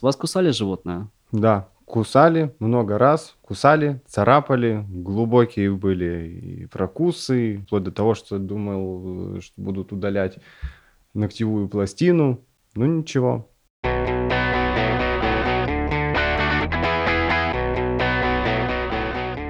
Вас кусали животное? Да, кусали много раз, кусали, царапали, глубокие были и прокусы, вплоть до того, что думал, что будут удалять ногтевую пластину. Ну ничего.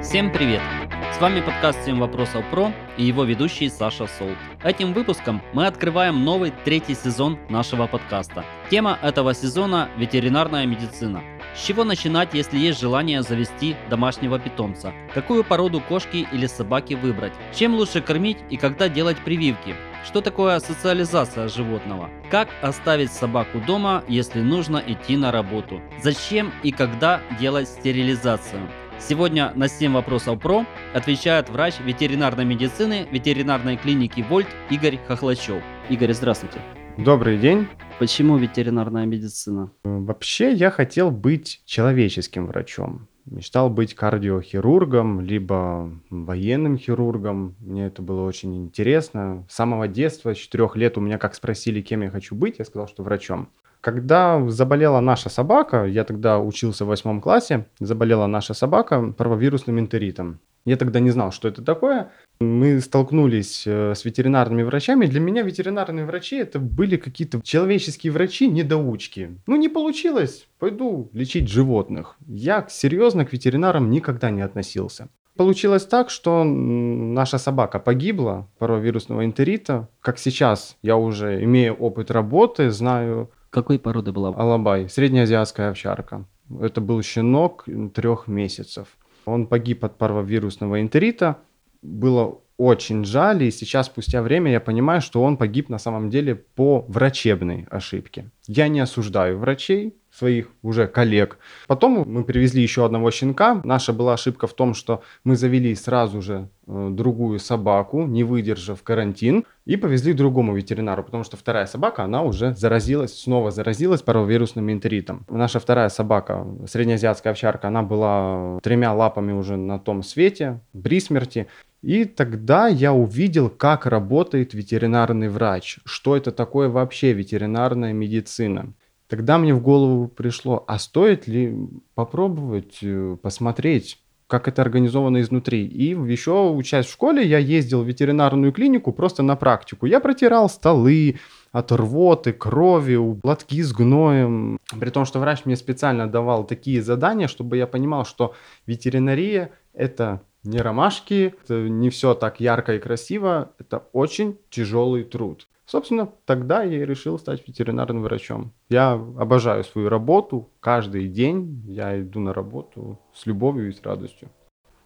Всем привет! Вами подкаст «7 вопросов про» и его ведущий Саша Солт. Этим выпуском мы открываем новый третий сезон нашего подкаста. Тема этого сезона – ветеринарная медицина. С чего начинать, если есть желание завести домашнего питомца? Какую породу кошки или собаки выбрать? Чем лучше кормить и когда делать прививки? Что такое социализация животного? Как оставить собаку дома, если нужно идти на работу? Зачем и когда делать стерилизацию? Сегодня на 7 вопросов про отвечает врач ветеринарной медицины ветеринарной клиники Вольт Игорь Хохлачев. Игорь, здравствуйте. Добрый день. Почему ветеринарная медицина? Вообще я хотел быть человеческим врачом. Мечтал быть кардиохирургом, либо военным хирургом. Мне это было очень интересно. С самого детства, с 4 лет у меня как спросили, кем я хочу быть, я сказал, что врачом. Когда заболела наша собака, я тогда учился в восьмом классе, заболела наша собака парвовирусным энтеритом. Я тогда не знал, что это такое. Мы столкнулись э, с ветеринарными врачами. Для меня ветеринарные врачи это были какие-то человеческие врачи, недоучки. Ну, не получилось, пойду лечить животных. Я серьезно к ветеринарам никогда не относился. Получилось так, что наша собака погибла паровирусного энтерита. Как сейчас я уже имею опыт работы, знаю... Какой породы была? Алабай, среднеазиатская овчарка. Это был щенок трех месяцев. Он погиб от парвовирусного энтерита. Было очень жаль, и сейчас, спустя время, я понимаю, что он погиб на самом деле по врачебной ошибке. Я не осуждаю врачей, своих уже коллег. Потом мы привезли еще одного щенка. Наша была ошибка в том, что мы завели сразу же э, другую собаку, не выдержав карантин, и повезли другому ветеринару, потому что вторая собака, она уже заразилась, снова заразилась паровирусным энтеритом. Наша вторая собака, среднеазиатская овчарка, она была тремя лапами уже на том свете, при смерти. И тогда я увидел, как работает ветеринарный врач, что это такое вообще ветеринарная медицина. Тогда мне в голову пришло, а стоит ли попробовать э, посмотреть, как это организовано изнутри. И еще учась в школе, я ездил в ветеринарную клинику просто на практику. Я протирал столы от рвоты, крови, лотки с гноем. При том, что врач мне специально давал такие задания, чтобы я понимал, что ветеринария – это не ромашки, это не все так ярко и красиво, это очень тяжелый труд. Собственно, тогда я и решил стать ветеринарным врачом. Я обожаю свою работу каждый день. Я иду на работу с любовью и с радостью.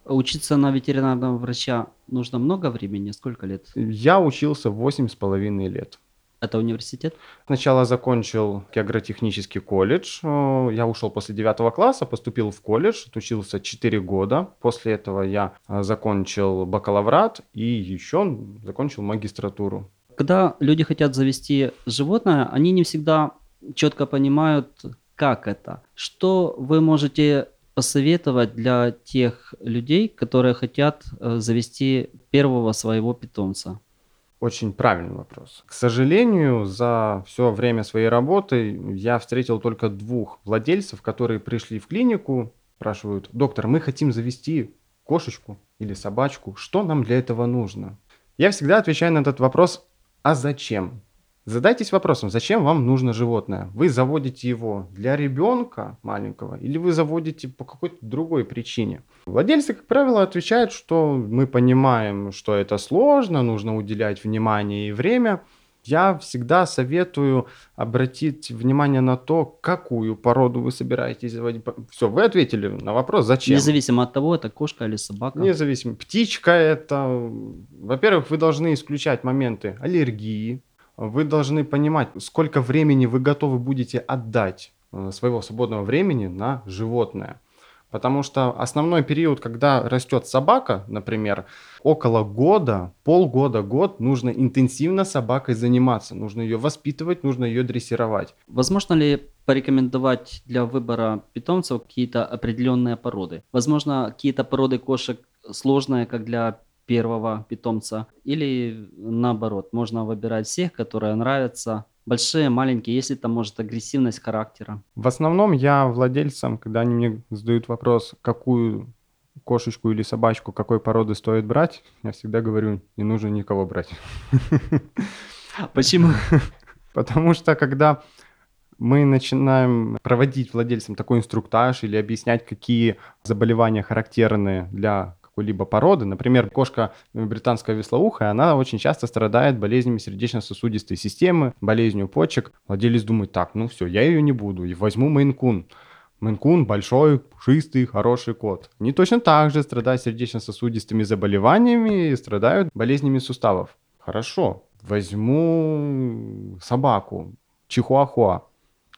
Учиться на ветеринарного врача нужно много времени? Сколько лет? Я учился 8,5 лет. Это университет? Сначала закончил агротехнический колледж. Я ушел после 9 класса, поступил в колледж, учился 4 года. После этого я а, закончил бакалаврат и еще закончил магистратуру. Когда люди хотят завести животное, они не всегда четко понимают, как это. Что вы можете посоветовать для тех людей, которые хотят э, завести первого своего питомца? Очень правильный вопрос. К сожалению, за все время своей работы я встретил только двух владельцев, которые пришли в клинику, спрашивают, доктор, мы хотим завести кошечку или собачку, что нам для этого нужно? Я всегда отвечаю на этот вопрос а зачем? Задайтесь вопросом, зачем вам нужно животное? Вы заводите его для ребенка маленького или вы заводите по какой-то другой причине? Владельцы, как правило, отвечают, что мы понимаем, что это сложно, нужно уделять внимание и время – я всегда советую обратить внимание на то, какую породу вы собираетесь заводить. Все, вы ответили на вопрос, зачем. Независимо от того, это кошка или собака. Независимо. Птичка это... Во-первых, вы должны исключать моменты аллергии. Вы должны понимать, сколько времени вы готовы будете отдать э, своего свободного времени на животное. Потому что основной период, когда растет собака, например, около года, полгода, год, нужно интенсивно собакой заниматься. Нужно ее воспитывать, нужно ее дрессировать. Возможно ли порекомендовать для выбора питомцев какие-то определенные породы? Возможно, какие-то породы кошек сложные, как для первого питомца, или наоборот, можно выбирать всех, которые нравятся Большие, маленькие, есть ли там, может, агрессивность характера? В основном я владельцам, когда они мне задают вопрос, какую кошечку или собачку какой породы стоит брать, я всегда говорю, не нужно никого брать. Почему? Потому что когда мы начинаем проводить владельцам такой инструктаж или объяснять, какие заболевания характерны для какой-либо породы. Например, кошка британская веслоухая, она очень часто страдает болезнями сердечно-сосудистой системы, болезнью почек. Владелец думает, так, ну все, я ее не буду, и возьму мейнкун. Мейнкун большой, пушистый, хороший кот. Они точно так же страдают сердечно-сосудистыми заболеваниями и страдают болезнями суставов. Хорошо, возьму собаку, чихуахуа.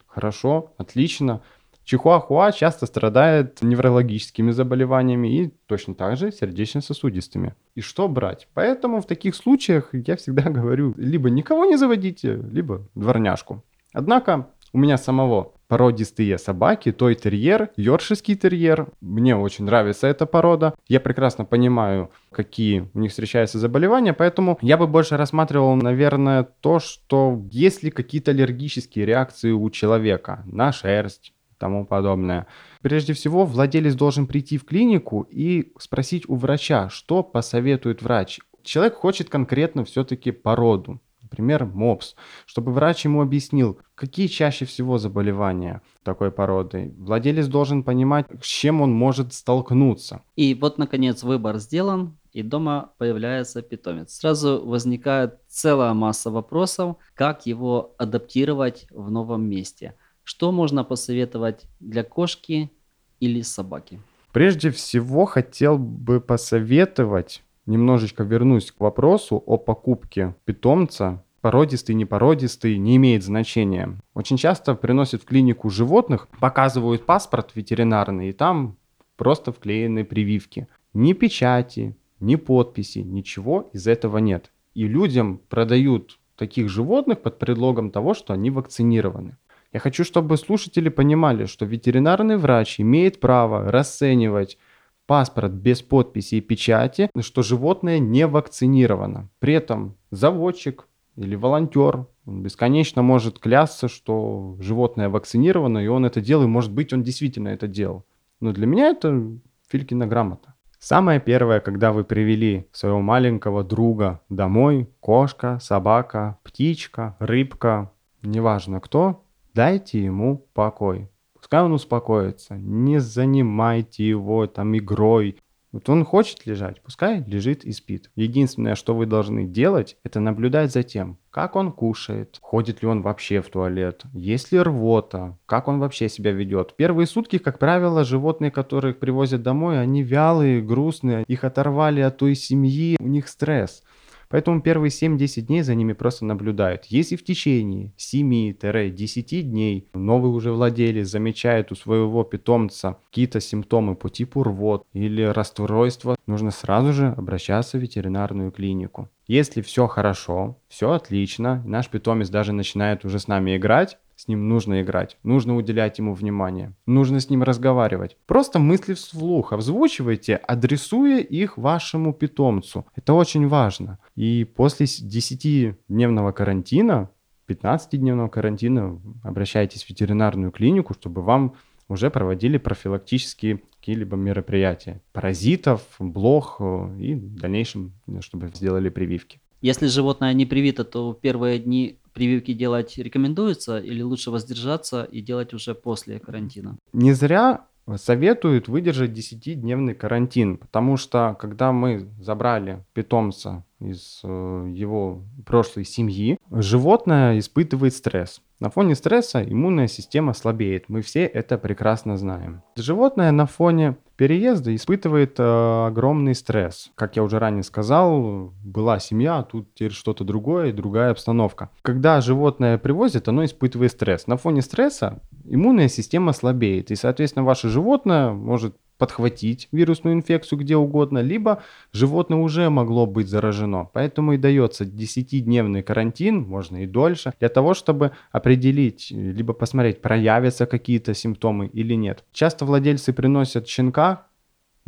Хорошо, отлично. Чихуахуа часто страдает неврологическими заболеваниями и точно так же сердечно-сосудистыми. И что брать? Поэтому в таких случаях я всегда говорю, либо никого не заводите, либо дворняжку. Однако у меня самого породистые собаки, той терьер, йоркширский терьер. Мне очень нравится эта порода. Я прекрасно понимаю, какие у них встречаются заболевания, поэтому я бы больше рассматривал, наверное, то, что есть ли какие-то аллергические реакции у человека на шерсть, тому подобное. Прежде всего, владелец должен прийти в клинику и спросить у врача, что посоветует врач. Человек хочет конкретно все-таки породу например, МОПС, чтобы врач ему объяснил, какие чаще всего заболевания такой породы. Владелец должен понимать, с чем он может столкнуться. И вот, наконец, выбор сделан, и дома появляется питомец. Сразу возникает целая масса вопросов, как его адаптировать в новом месте. Что можно посоветовать для кошки или собаки? Прежде всего хотел бы посоветовать немножечко вернусь к вопросу о покупке питомца. Породистый, непородистый, не имеет значения. Очень часто приносят в клинику животных, показывают паспорт ветеринарный, и там просто вклеены прививки. Ни печати, ни подписи, ничего из этого нет. И людям продают таких животных под предлогом того, что они вакцинированы. Я хочу, чтобы слушатели понимали, что ветеринарный врач имеет право расценивать паспорт без подписи и печати, что животное не вакцинировано. При этом заводчик или волонтер он бесконечно может клясться, что животное вакцинировано, и он это делал, и может быть он действительно это делал. Но для меня это Филькина грамота. Самое первое, когда вы привели своего маленького друга домой, кошка, собака, птичка, рыбка, неважно кто, дайте ему покой. Пускай он успокоится. Не занимайте его там игрой. Вот он хочет лежать, пускай лежит и спит. Единственное, что вы должны делать, это наблюдать за тем, как он кушает, ходит ли он вообще в туалет, есть ли рвота, как он вообще себя ведет. Первые сутки, как правило, животные, которых привозят домой, они вялые, грустные, их оторвали от той семьи, у них стресс. Поэтому первые 7-10 дней за ними просто наблюдают. Если в течение 7-10 дней новый уже владелец замечает у своего питомца какие-то симптомы по типу рвот или расстройства, нужно сразу же обращаться в ветеринарную клинику. Если все хорошо, все отлично, наш питомец даже начинает уже с нами играть, с ним нужно играть, нужно уделять ему внимание, нужно с ним разговаривать. Просто мысли вслух озвучивайте, адресуя их вашему питомцу. Это очень важно. И после 10-дневного карантина 15-дневного карантина обращайтесь в ветеринарную клинику, чтобы вам уже проводили профилактические какие-либо мероприятия. Паразитов, блох э, и в дальнейшем, чтобы сделали прививки. Если животное не привито, то первые дни прививки делать рекомендуется или лучше воздержаться и делать уже после карантина? Не зря советуют выдержать 10-дневный карантин, потому что когда мы забрали питомца из э, его прошлой семьи, животное испытывает стресс. На фоне стресса иммунная система слабеет. Мы все это прекрасно знаем. Животное на фоне переезда испытывает э, огромный стресс. Как я уже ранее сказал, была семья, а тут теперь что-то другое, другая обстановка. Когда животное привозят, оно испытывает стресс. На фоне стресса иммунная система слабеет, и, соответственно, ваше животное может подхватить вирусную инфекцию где угодно, либо животное уже могло быть заражено. Поэтому и дается 10-дневный карантин, можно и дольше, для того, чтобы определить, либо посмотреть, проявятся какие-то симптомы или нет. Часто владельцы приносят щенка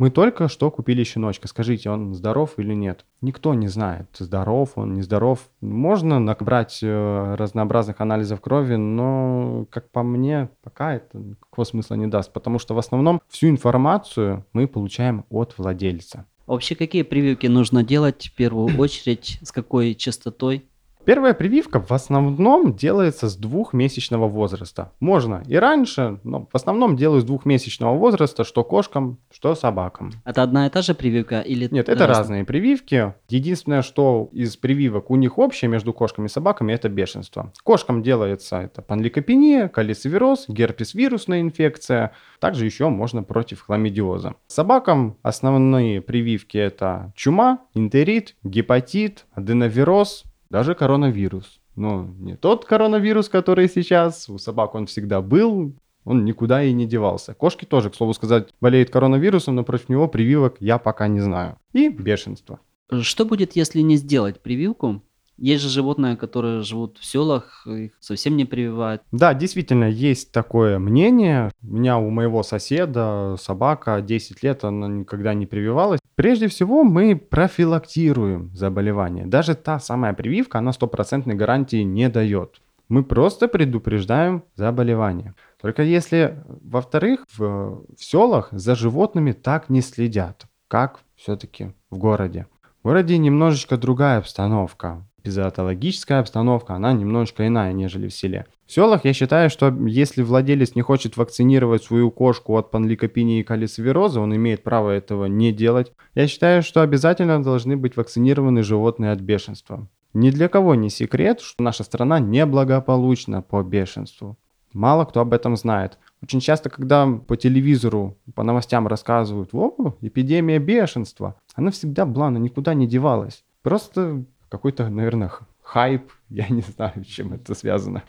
Мы только что купили щеночка. Скажите, он здоров или нет? Никто не знает, здоров он, нездоров. Можно набрать э, разнообразных анализов крови, но, как по мне, пока это никакого смысла не даст, потому что в основном всю информацию мы получаем от владельца. Вообще, какие прививки нужно делать в первую очередь, с какой частотой? Первая прививка в основном делается с двухмесячного возраста. Можно и раньше, но в основном делаю с двухмесячного возраста, что кошкам, что собакам. Это одна и та же прививка или Нет, это разные, разные прививки. Единственное, что из прививок у них общее между кошками и собаками, это бешенство. Кошкам делается это панликопения, калицевироз, герпес вирусная инфекция. Также еще можно против хламидиоза. Собакам основные прививки это чума, энтерит, гепатит, аденовироз, даже коронавирус. Но не тот коронавирус, который сейчас, у собак он всегда был, он никуда и не девался. Кошки тоже, к слову сказать, болеют коронавирусом, но против него прививок я пока не знаю. И бешенство. Что будет, если не сделать прививку? Есть же животные, которые живут в селах, их совсем не прививают. Да, действительно, есть такое мнение. У меня у моего соседа собака 10 лет, она никогда не прививалась. Прежде всего, мы профилактируем заболевание. Даже та самая прививка, она стопроцентной гарантии не дает. Мы просто предупреждаем заболевание. Только если, во-вторых, в, в селах за животными так не следят, как все-таки в городе. В городе немножечко другая обстановка физиологическая обстановка, она немножечко иная, нежели в селе. В селах я считаю, что если владелец не хочет вакцинировать свою кошку от панликопении и калицевироза, он имеет право этого не делать. Я считаю, что обязательно должны быть вакцинированы животные от бешенства. Ни для кого не секрет, что наша страна неблагополучна по бешенству. Мало кто об этом знает. Очень часто, когда по телевизору, по новостям рассказывают, о, эпидемия бешенства, она всегда была, она никуда не девалась. Просто какой-то, наверное, хайп, я не знаю, с чем это связано.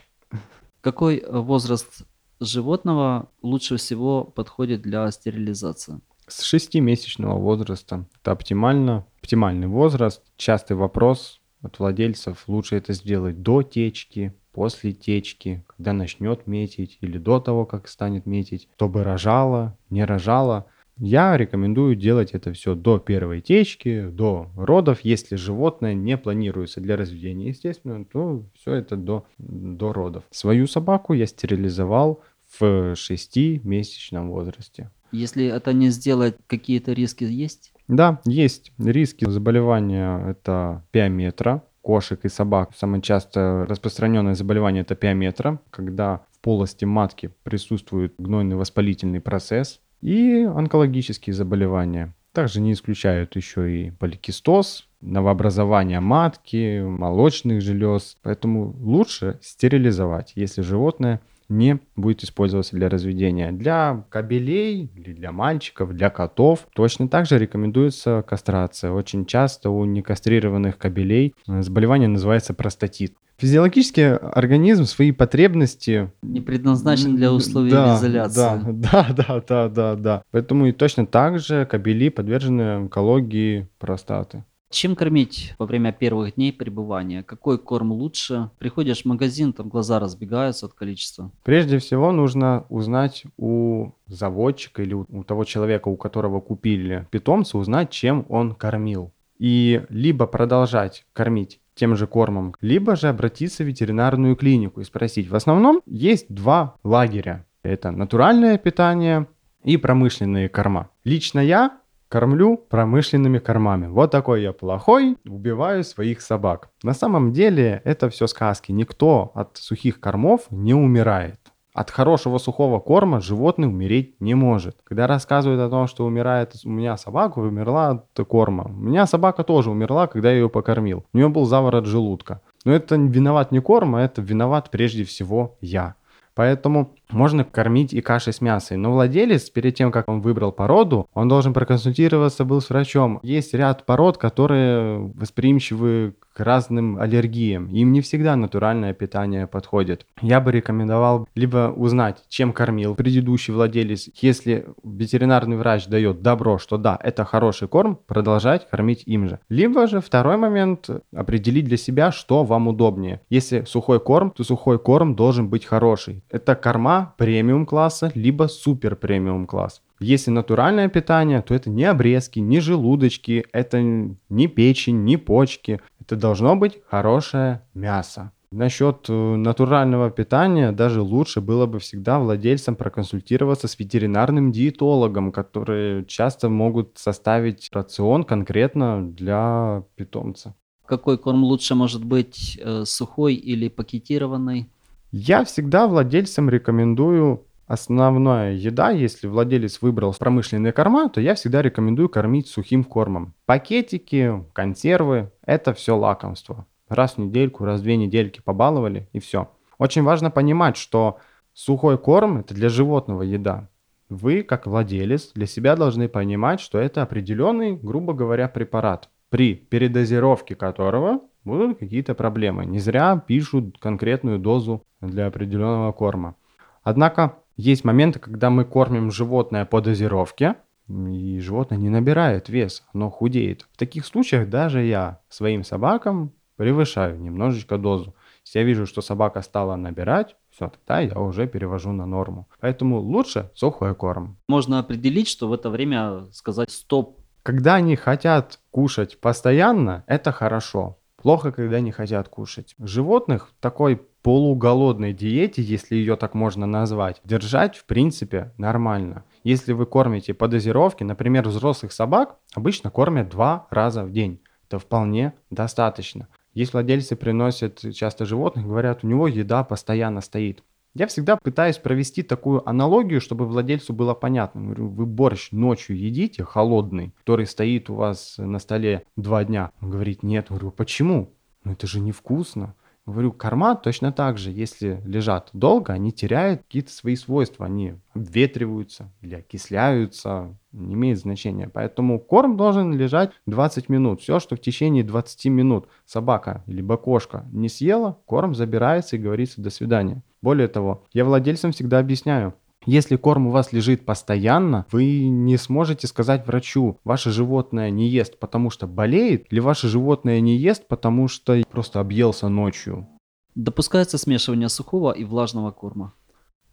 Какой э, возраст животного лучше всего подходит для стерилизации? С шестимесячного возраста. Это оптимально, оптимальный возраст. Частый вопрос от владельцев, лучше это сделать до течки, после течки, когда начнет метить или до того, как станет метить, чтобы рожала, не рожала. Я рекомендую делать это все до первой течки, до родов. Если животное не планируется для разведения, естественно, то все это до, до родов. Свою собаку я стерилизовал в 6-месячном возрасте. Если это не сделать, какие-то риски есть? Да, есть риски заболевания. Это пиометра, кошек и собак. Самое часто распространенное заболевание это пиометра, когда в полости матки присутствует гнойный воспалительный процесс и онкологические заболевания. Также не исключают еще и поликистоз, новообразование матки, молочных желез. Поэтому лучше стерилизовать, если животное не будет использоваться для разведения. Для кобелей или для мальчиков, для котов точно так же рекомендуется кастрация. Очень часто у некастрированных кобелей заболевание называется простатит. Физиологический организм свои потребности... Не предназначен для условий да, изоляции. Да, да, да, да, да, да. Поэтому и точно так же кобели подвержены онкологии простаты. Чем кормить во время первых дней пребывания? Какой корм лучше? Приходишь в магазин, там глаза разбегаются от количества. Прежде всего нужно узнать у заводчика или у того человека, у которого купили питомца, узнать, чем он кормил. И либо продолжать кормить тем же кормом, либо же обратиться в ветеринарную клинику и спросить. В основном есть два лагеря. Это натуральное питание и промышленные корма. Лично я кормлю промышленными кормами. Вот такой я плохой, убиваю своих собак. На самом деле это все сказки. Никто от сухих кормов не умирает. От хорошего сухого корма животное умереть не может. Когда рассказывают о том, что умирает у меня собака, умерла от корма. У меня собака тоже умерла, когда я ее покормил. У нее был заворот желудка. Но это виноват не корм, а это виноват прежде всего я. Поэтому можно кормить и кашей с мясом. Но владелец, перед тем, как он выбрал породу, он должен проконсультироваться был с врачом. Есть ряд пород, которые восприимчивы к разным аллергиям. Им не всегда натуральное питание подходит. Я бы рекомендовал либо узнать, чем кормил предыдущий владелец. Если ветеринарный врач дает добро, что да, это хороший корм, продолжать кормить им же. Либо же второй момент, определить для себя, что вам удобнее. Если сухой корм, то сухой корм должен быть хороший. Это корма премиум класса, либо супер премиум класс. Если натуральное питание, то это не обрезки, не желудочки, это не печень, не почки. Это должно быть хорошее мясо. Насчет э, натурального питания даже лучше было бы всегда владельцам проконсультироваться с ветеринарным диетологом, которые часто могут составить рацион конкретно для питомца. Какой корм лучше может быть, э, сухой или пакетированный? Я всегда владельцам рекомендую основная еда, если владелец выбрал промышленные корма, то я всегда рекомендую кормить сухим кормом. Пакетики, консервы – это все лакомство. Раз в недельку, раз в две недельки побаловали и все. Очень важно понимать, что сухой корм – это для животного еда. Вы, как владелец, для себя должны понимать, что это определенный, грубо говоря, препарат, при передозировке которого будут какие-то проблемы. Не зря пишут конкретную дозу для определенного корма. Однако есть моменты, когда мы кормим животное по дозировке, и животное не набирает вес, оно худеет. В таких случаях даже я своим собакам превышаю немножечко дозу. Если я вижу, что собака стала набирать, все, тогда я уже перевожу на норму. Поэтому лучше сухой корм. Можно определить, что в это время сказать стоп. Когда они хотят кушать постоянно, это хорошо. Плохо, когда не хотят кушать. Животных такой полуголодной диете, если ее так можно назвать, держать в принципе нормально. Если вы кормите по дозировке, например, взрослых собак обычно кормят два раза в день. Это вполне достаточно. Есть владельцы приносят часто животных, говорят, у него еда постоянно стоит. Я всегда пытаюсь провести такую аналогию, чтобы владельцу было понятно. Говорю, вы борщ ночью едите, холодный, который стоит у вас на столе два дня. Он говорит, нет. Говорю, почему? Ну это же невкусно. Говорю, корма точно так же, если лежат долго, они теряют какие-то свои свойства, они обветриваются или окисляются, не имеет значения. Поэтому корм должен лежать 20 минут. Все, что в течение 20 минут собака или кошка не съела, корм забирается и говорится «до свидания». Более того, я владельцам всегда объясняю, если корм у вас лежит постоянно, вы не сможете сказать врачу, ваше животное не ест, потому что болеет, или ваше животное не ест, потому что просто объелся ночью. Допускается смешивание сухого и влажного корма?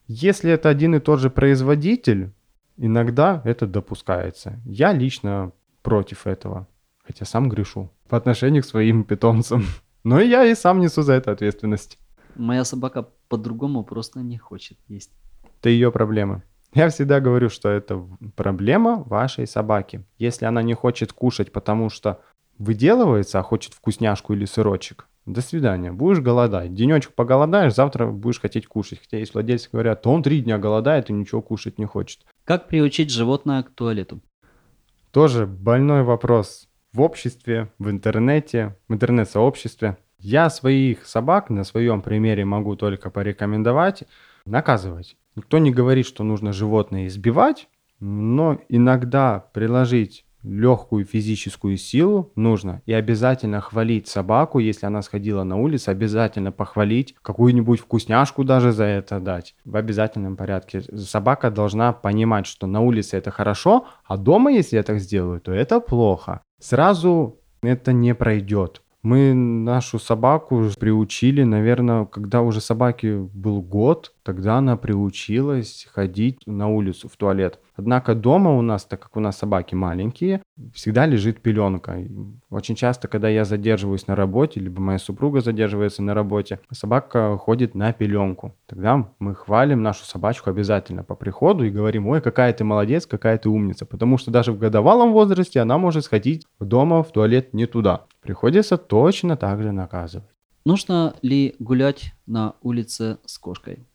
Если это один и тот же производитель, иногда это допускается. Я лично против этого, хотя сам грешу по отношению к своим питомцам. Но я и сам несу за это ответственность. Моя собака по-другому просто не хочет есть это ее проблема. Я всегда говорю, что это проблема вашей собаки. Если она не хочет кушать, потому что выделывается, а хочет вкусняшку или сырочек, до свидания. Будешь голодать. Денечек поголодаешь, завтра будешь хотеть кушать. Хотя есть владельцы говорят, то он три дня голодает и ничего кушать не хочет. Как приучить животное к туалету? Тоже больной вопрос. В обществе, в интернете, в интернет-сообществе. Я своих собак на своем примере могу только порекомендовать наказывать. Никто не говорит, что нужно животное избивать, но иногда приложить легкую физическую силу нужно и обязательно хвалить собаку, если она сходила на улицу, обязательно похвалить, какую-нибудь вкусняшку даже за это дать в обязательном порядке. Собака должна понимать, что на улице это хорошо, а дома, если я так сделаю, то это плохо. Сразу это не пройдет. Мы нашу собаку приучили, наверное, когда уже собаке был год, тогда она приучилась ходить на улицу в туалет. Однако дома у нас, так как у нас собаки маленькие, всегда лежит пеленка. Очень часто, когда я задерживаюсь на работе, либо моя супруга задерживается на работе, собака ходит на пеленку. Тогда мы хвалим нашу собачку обязательно по приходу и говорим, ой, какая ты молодец, какая ты умница. Потому что даже в годовалом возрасте она может сходить дома в туалет не туда. Приходится точно так же наказывать. Нужно ли гулять на улице с кошкой?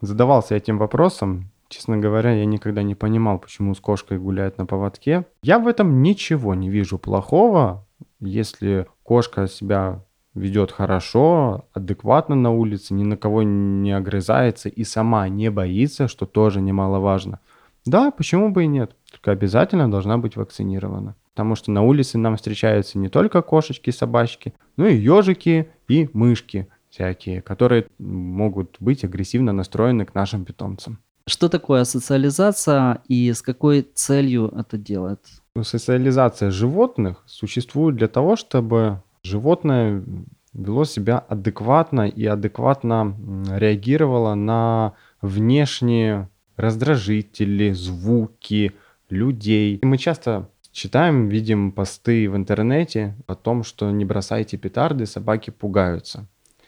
Задавался этим вопросом. Честно говоря, я никогда не понимал, почему с кошкой гуляют на поводке. Я в этом ничего не вижу плохого, если кошка себя ведет хорошо, адекватно на улице, ни на кого не огрызается и сама не боится, что тоже немаловажно. Да, почему бы и нет? Только обязательно должна быть вакцинирована. Потому что на улице нам встречаются не только кошечки, собачки, но и ежики и мышки всякие, которые могут быть агрессивно настроены к нашим питомцам. Что такое социализация и с какой целью это делает? Социализация животных существует для того, чтобы животное вело себя адекватно и адекватно реагировало на внешние раздражители, звуки, людей. И мы часто читаем, видим посты в интернете о том, что не бросайте петарды, собаки пугаются.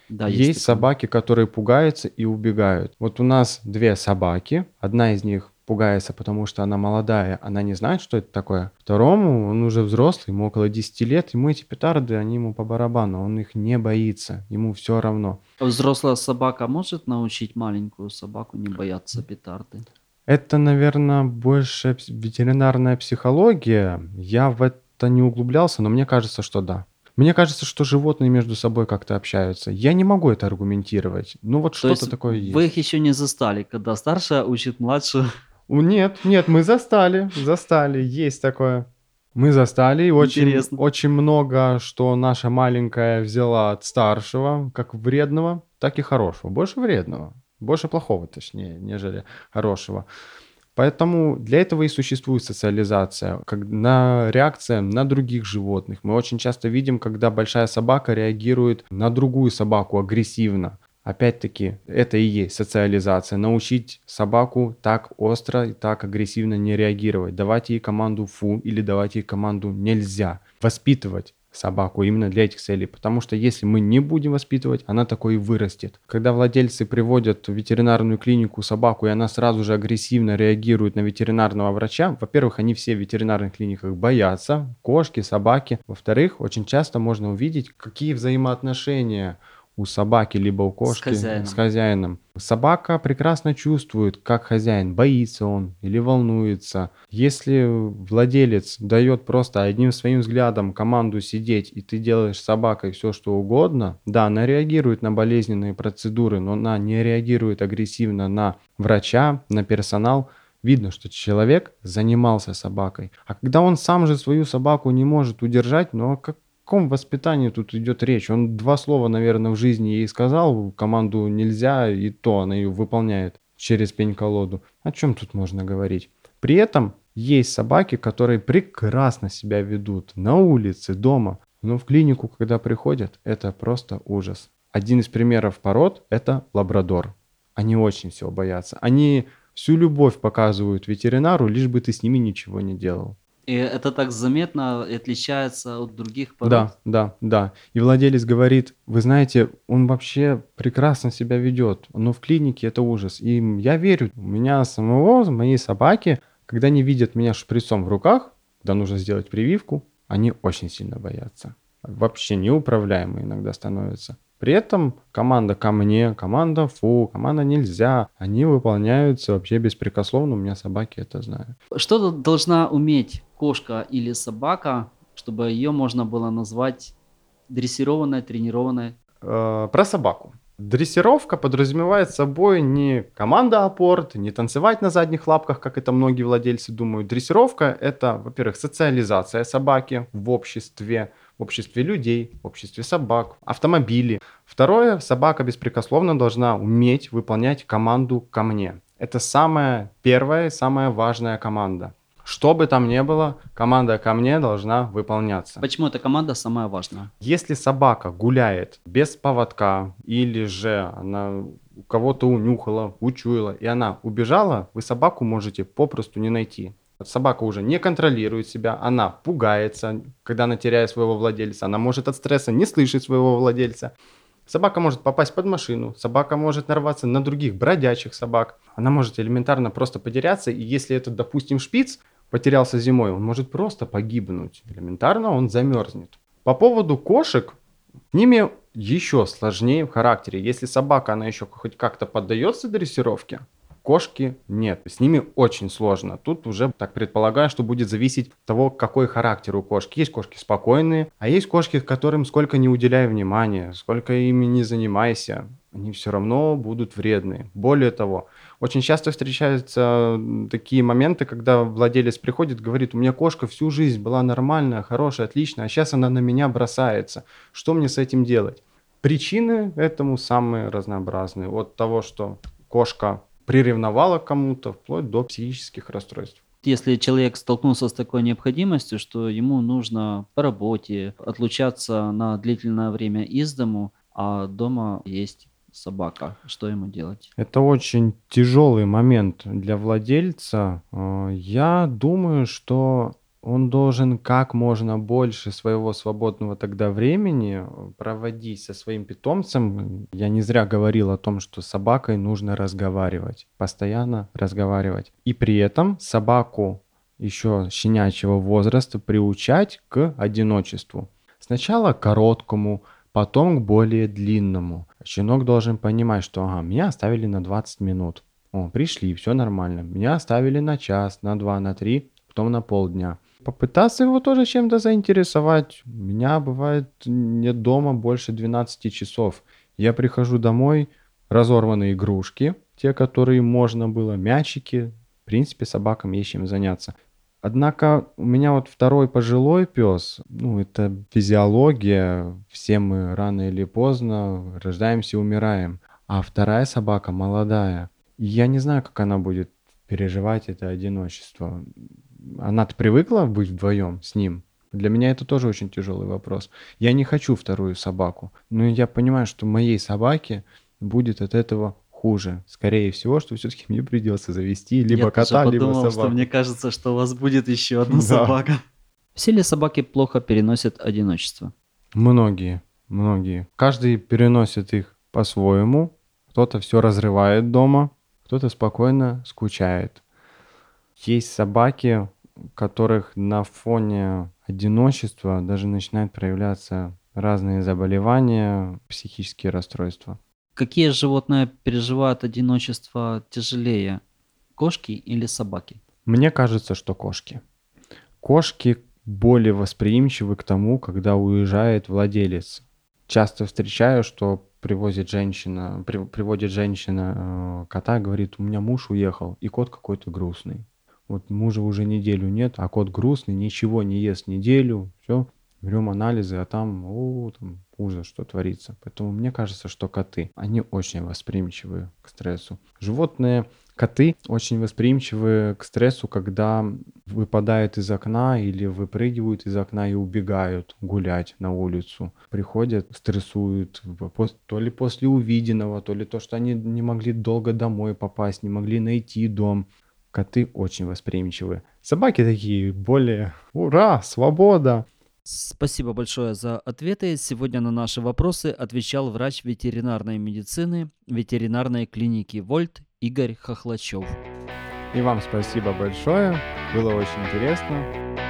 Да, Есть, есть собаки, которые пугаются и убегают. Вот у нас две собаки. Одна из них пугается, потому что она молодая, она не знает, что это такое. Второму, он уже взрослый, ему около 10 лет, ему эти петарды, они ему по барабану, он их не боится, ему все равно. Взрослая собака может научить маленькую собаку не бояться петарды? Это, наверное, больше ветеринарная психология. Я в это не углублялся, но мне кажется, что да. Мне кажется, что животные между собой как-то общаются. Я не могу это аргументировать. Ну вот То что-то такое есть. вы их еще не застали, когда старшая учит младшую. Нет, нет, мы застали, застали, есть такое. Мы застали, и очень, Интересно. очень много, что наша маленькая взяла от старшего, как вредного, так и хорошего. Больше вредного, больше плохого, точнее, нежели хорошего. Поэтому для этого и существует социализация, как на реакция на других животных. Мы очень часто видим, когда большая собака реагирует на другую собаку агрессивно. Опять-таки, это и есть социализация. Научить собаку так остро и так агрессивно не реагировать. Давать ей команду «фу» или давать ей команду «нельзя». Воспитывать собаку именно для этих целей. Потому что если мы не будем воспитывать, она такой и вырастет. Когда владельцы приводят в ветеринарную клинику собаку, и она сразу же агрессивно реагирует на ветеринарного врача, во-первых, они все в ветеринарных клиниках боятся, кошки, собаки. Во-вторых, очень часто можно увидеть, какие взаимоотношения у собаки либо у кошки хозяином. с хозяином. Собака прекрасно чувствует, как хозяин, боится он или волнуется. Если владелец дает просто одним своим взглядом команду сидеть, и ты делаешь с собакой все, что угодно, да, она реагирует на болезненные процедуры, но она не реагирует агрессивно на врача, на персонал, Видно, что человек занимался собакой. А когда он сам же свою собаку не может удержать, ну о каком воспитании тут идет речь? Он два слова, наверное, в жизни ей сказал, команду нельзя, и то она ее выполняет через пень-колоду. О чем тут можно говорить? При этом есть собаки, которые прекрасно себя ведут на улице, дома, но в клинику, когда приходят, это просто ужас. Один из примеров пород – это лабрадор. Они очень всего боятся. Они всю любовь показывают ветеринару, лишь бы ты с ними ничего не делал. И это так заметно отличается от других пород. Да, да, да. И владелец говорит, вы знаете, он вообще прекрасно себя ведет, но в клинике это ужас. И я верю, у меня самого, моей собаки, когда они видят меня шприцом в руках, когда нужно сделать прививку, они очень сильно боятся. Вообще неуправляемые иногда становятся. При этом команда ко мне, команда фу, команда нельзя, они выполняются вообще беспрекословно, у меня собаки это знают. Что должна уметь кошка или собака, чтобы ее можно было назвать дрессированной, тренированной? Э, Про собаку. Дрессировка подразумевает собой не команда апорт, не танцевать на задних лапках, как это многие владельцы думают. Дрессировка – это, во-первых, социализация собаки в обществе, в обществе людей, в обществе собак, автомобили. Второе, собака беспрекословно должна уметь выполнять команду ко мне. Это самая первая, самая важная команда. Что бы там ни было, команда ко мне должна выполняться. Почему эта команда самая важная? Если собака гуляет без поводка или же она у кого-то унюхала, учуяла, и она убежала, вы собаку можете попросту не найти. Собака уже не контролирует себя, она пугается, когда она теряет своего владельца, она может от стресса не слышать своего владельца. Собака может попасть под машину, собака может нарваться на других бродячих собак, она может элементарно просто потеряться, и если это, допустим, шпиц потерялся зимой, он может просто погибнуть. Элементарно он замерзнет. По поводу кошек, с ними еще сложнее в характере. Если собака, она еще хоть как-то поддается дрессировке, кошки нет. С ними очень сложно. Тут уже так предполагаю, что будет зависеть от того, какой характер у кошки. Есть кошки спокойные, а есть кошки, которым сколько не уделяй внимания, сколько ими не занимайся, они все равно будут вредны. Более того, очень часто встречаются такие моменты, когда владелец приходит, говорит, у меня кошка всю жизнь была нормальная, хорошая, отличная, а сейчас она на меня бросается. Что мне с этим делать? Причины этому самые разнообразные. От того, что кошка приревновала к кому-то, вплоть до психических расстройств. Если человек столкнулся с такой необходимостью, что ему нужно по работе отлучаться на длительное время из дому, а дома есть собака, что ему делать? Это очень тяжелый момент для владельца. Э, Я думаю, что он должен как можно больше своего свободного тогда времени э, проводить со своим питомцем. Я не зря говорил о том, что с собакой нужно разговаривать, постоянно разговаривать. И при этом собаку еще щенячьего возраста приучать к одиночеству. Сначала к короткому, потом к более длинному. Щенок должен понимать, что ага, меня оставили на 20 минут. О, пришли, все нормально. Меня оставили на час, на два, на три, потом на полдня. Попытаться его тоже чем-то заинтересовать. У меня бывает нет дома больше 12 часов. Я прихожу домой, разорванные игрушки, те, которые можно было, мячики. В принципе, собакам есть чем заняться. Однако у меня вот второй пожилой пес, ну, это физиология, все мы рано или поздно рождаемся и умираем. А вторая собака молодая. Я не знаю, как она будет переживать это одиночество. Она-то привыкла быть вдвоем с ним. Для меня это тоже очень тяжелый вопрос. Я не хочу вторую собаку, но я понимаю, что моей собаке будет от этого хуже. Скорее всего, что все-таки мне придется завести либо Я кота, тоже либо подумал, собаку. что мне кажется, что у вас будет еще одна Да. собака. Все ли собаки плохо переносят одиночество? Многие, многие. Каждый переносит их по-своему. Кто-то все разрывает дома, кто-то спокойно скучает. Есть собаки, у которых на фоне одиночества даже начинают проявляться разные заболевания, психические расстройства. Какие животные переживают одиночество тяжелее? Кошки или собаки? Мне кажется, что кошки. Кошки более восприимчивы к тому, когда уезжает владелец. Часто встречаю, что привозит женщина, при- приводит женщина э, кота, говорит, у меня муж уехал, и кот какой-то грустный. Вот мужа уже неделю нет, а кот грустный, ничего не ест неделю, все, берем анализы, а там, о, там ужас, что творится. Поэтому мне кажется, что коты, они очень восприимчивы к стрессу. Животные, коты очень восприимчивы к стрессу, когда выпадают из окна или выпрыгивают из окна и убегают гулять на улицу. Приходят, стрессуют, то ли после увиденного, то ли то, что они не могли долго домой попасть, не могли найти дом. Коты очень восприимчивы. Собаки такие более «Ура! Свобода!» Спасибо большое за ответы. Сегодня на наши вопросы отвечал врач ветеринарной медицины ветеринарной клиники Вольт Игорь Хохлачев. И вам спасибо большое. Было очень интересно.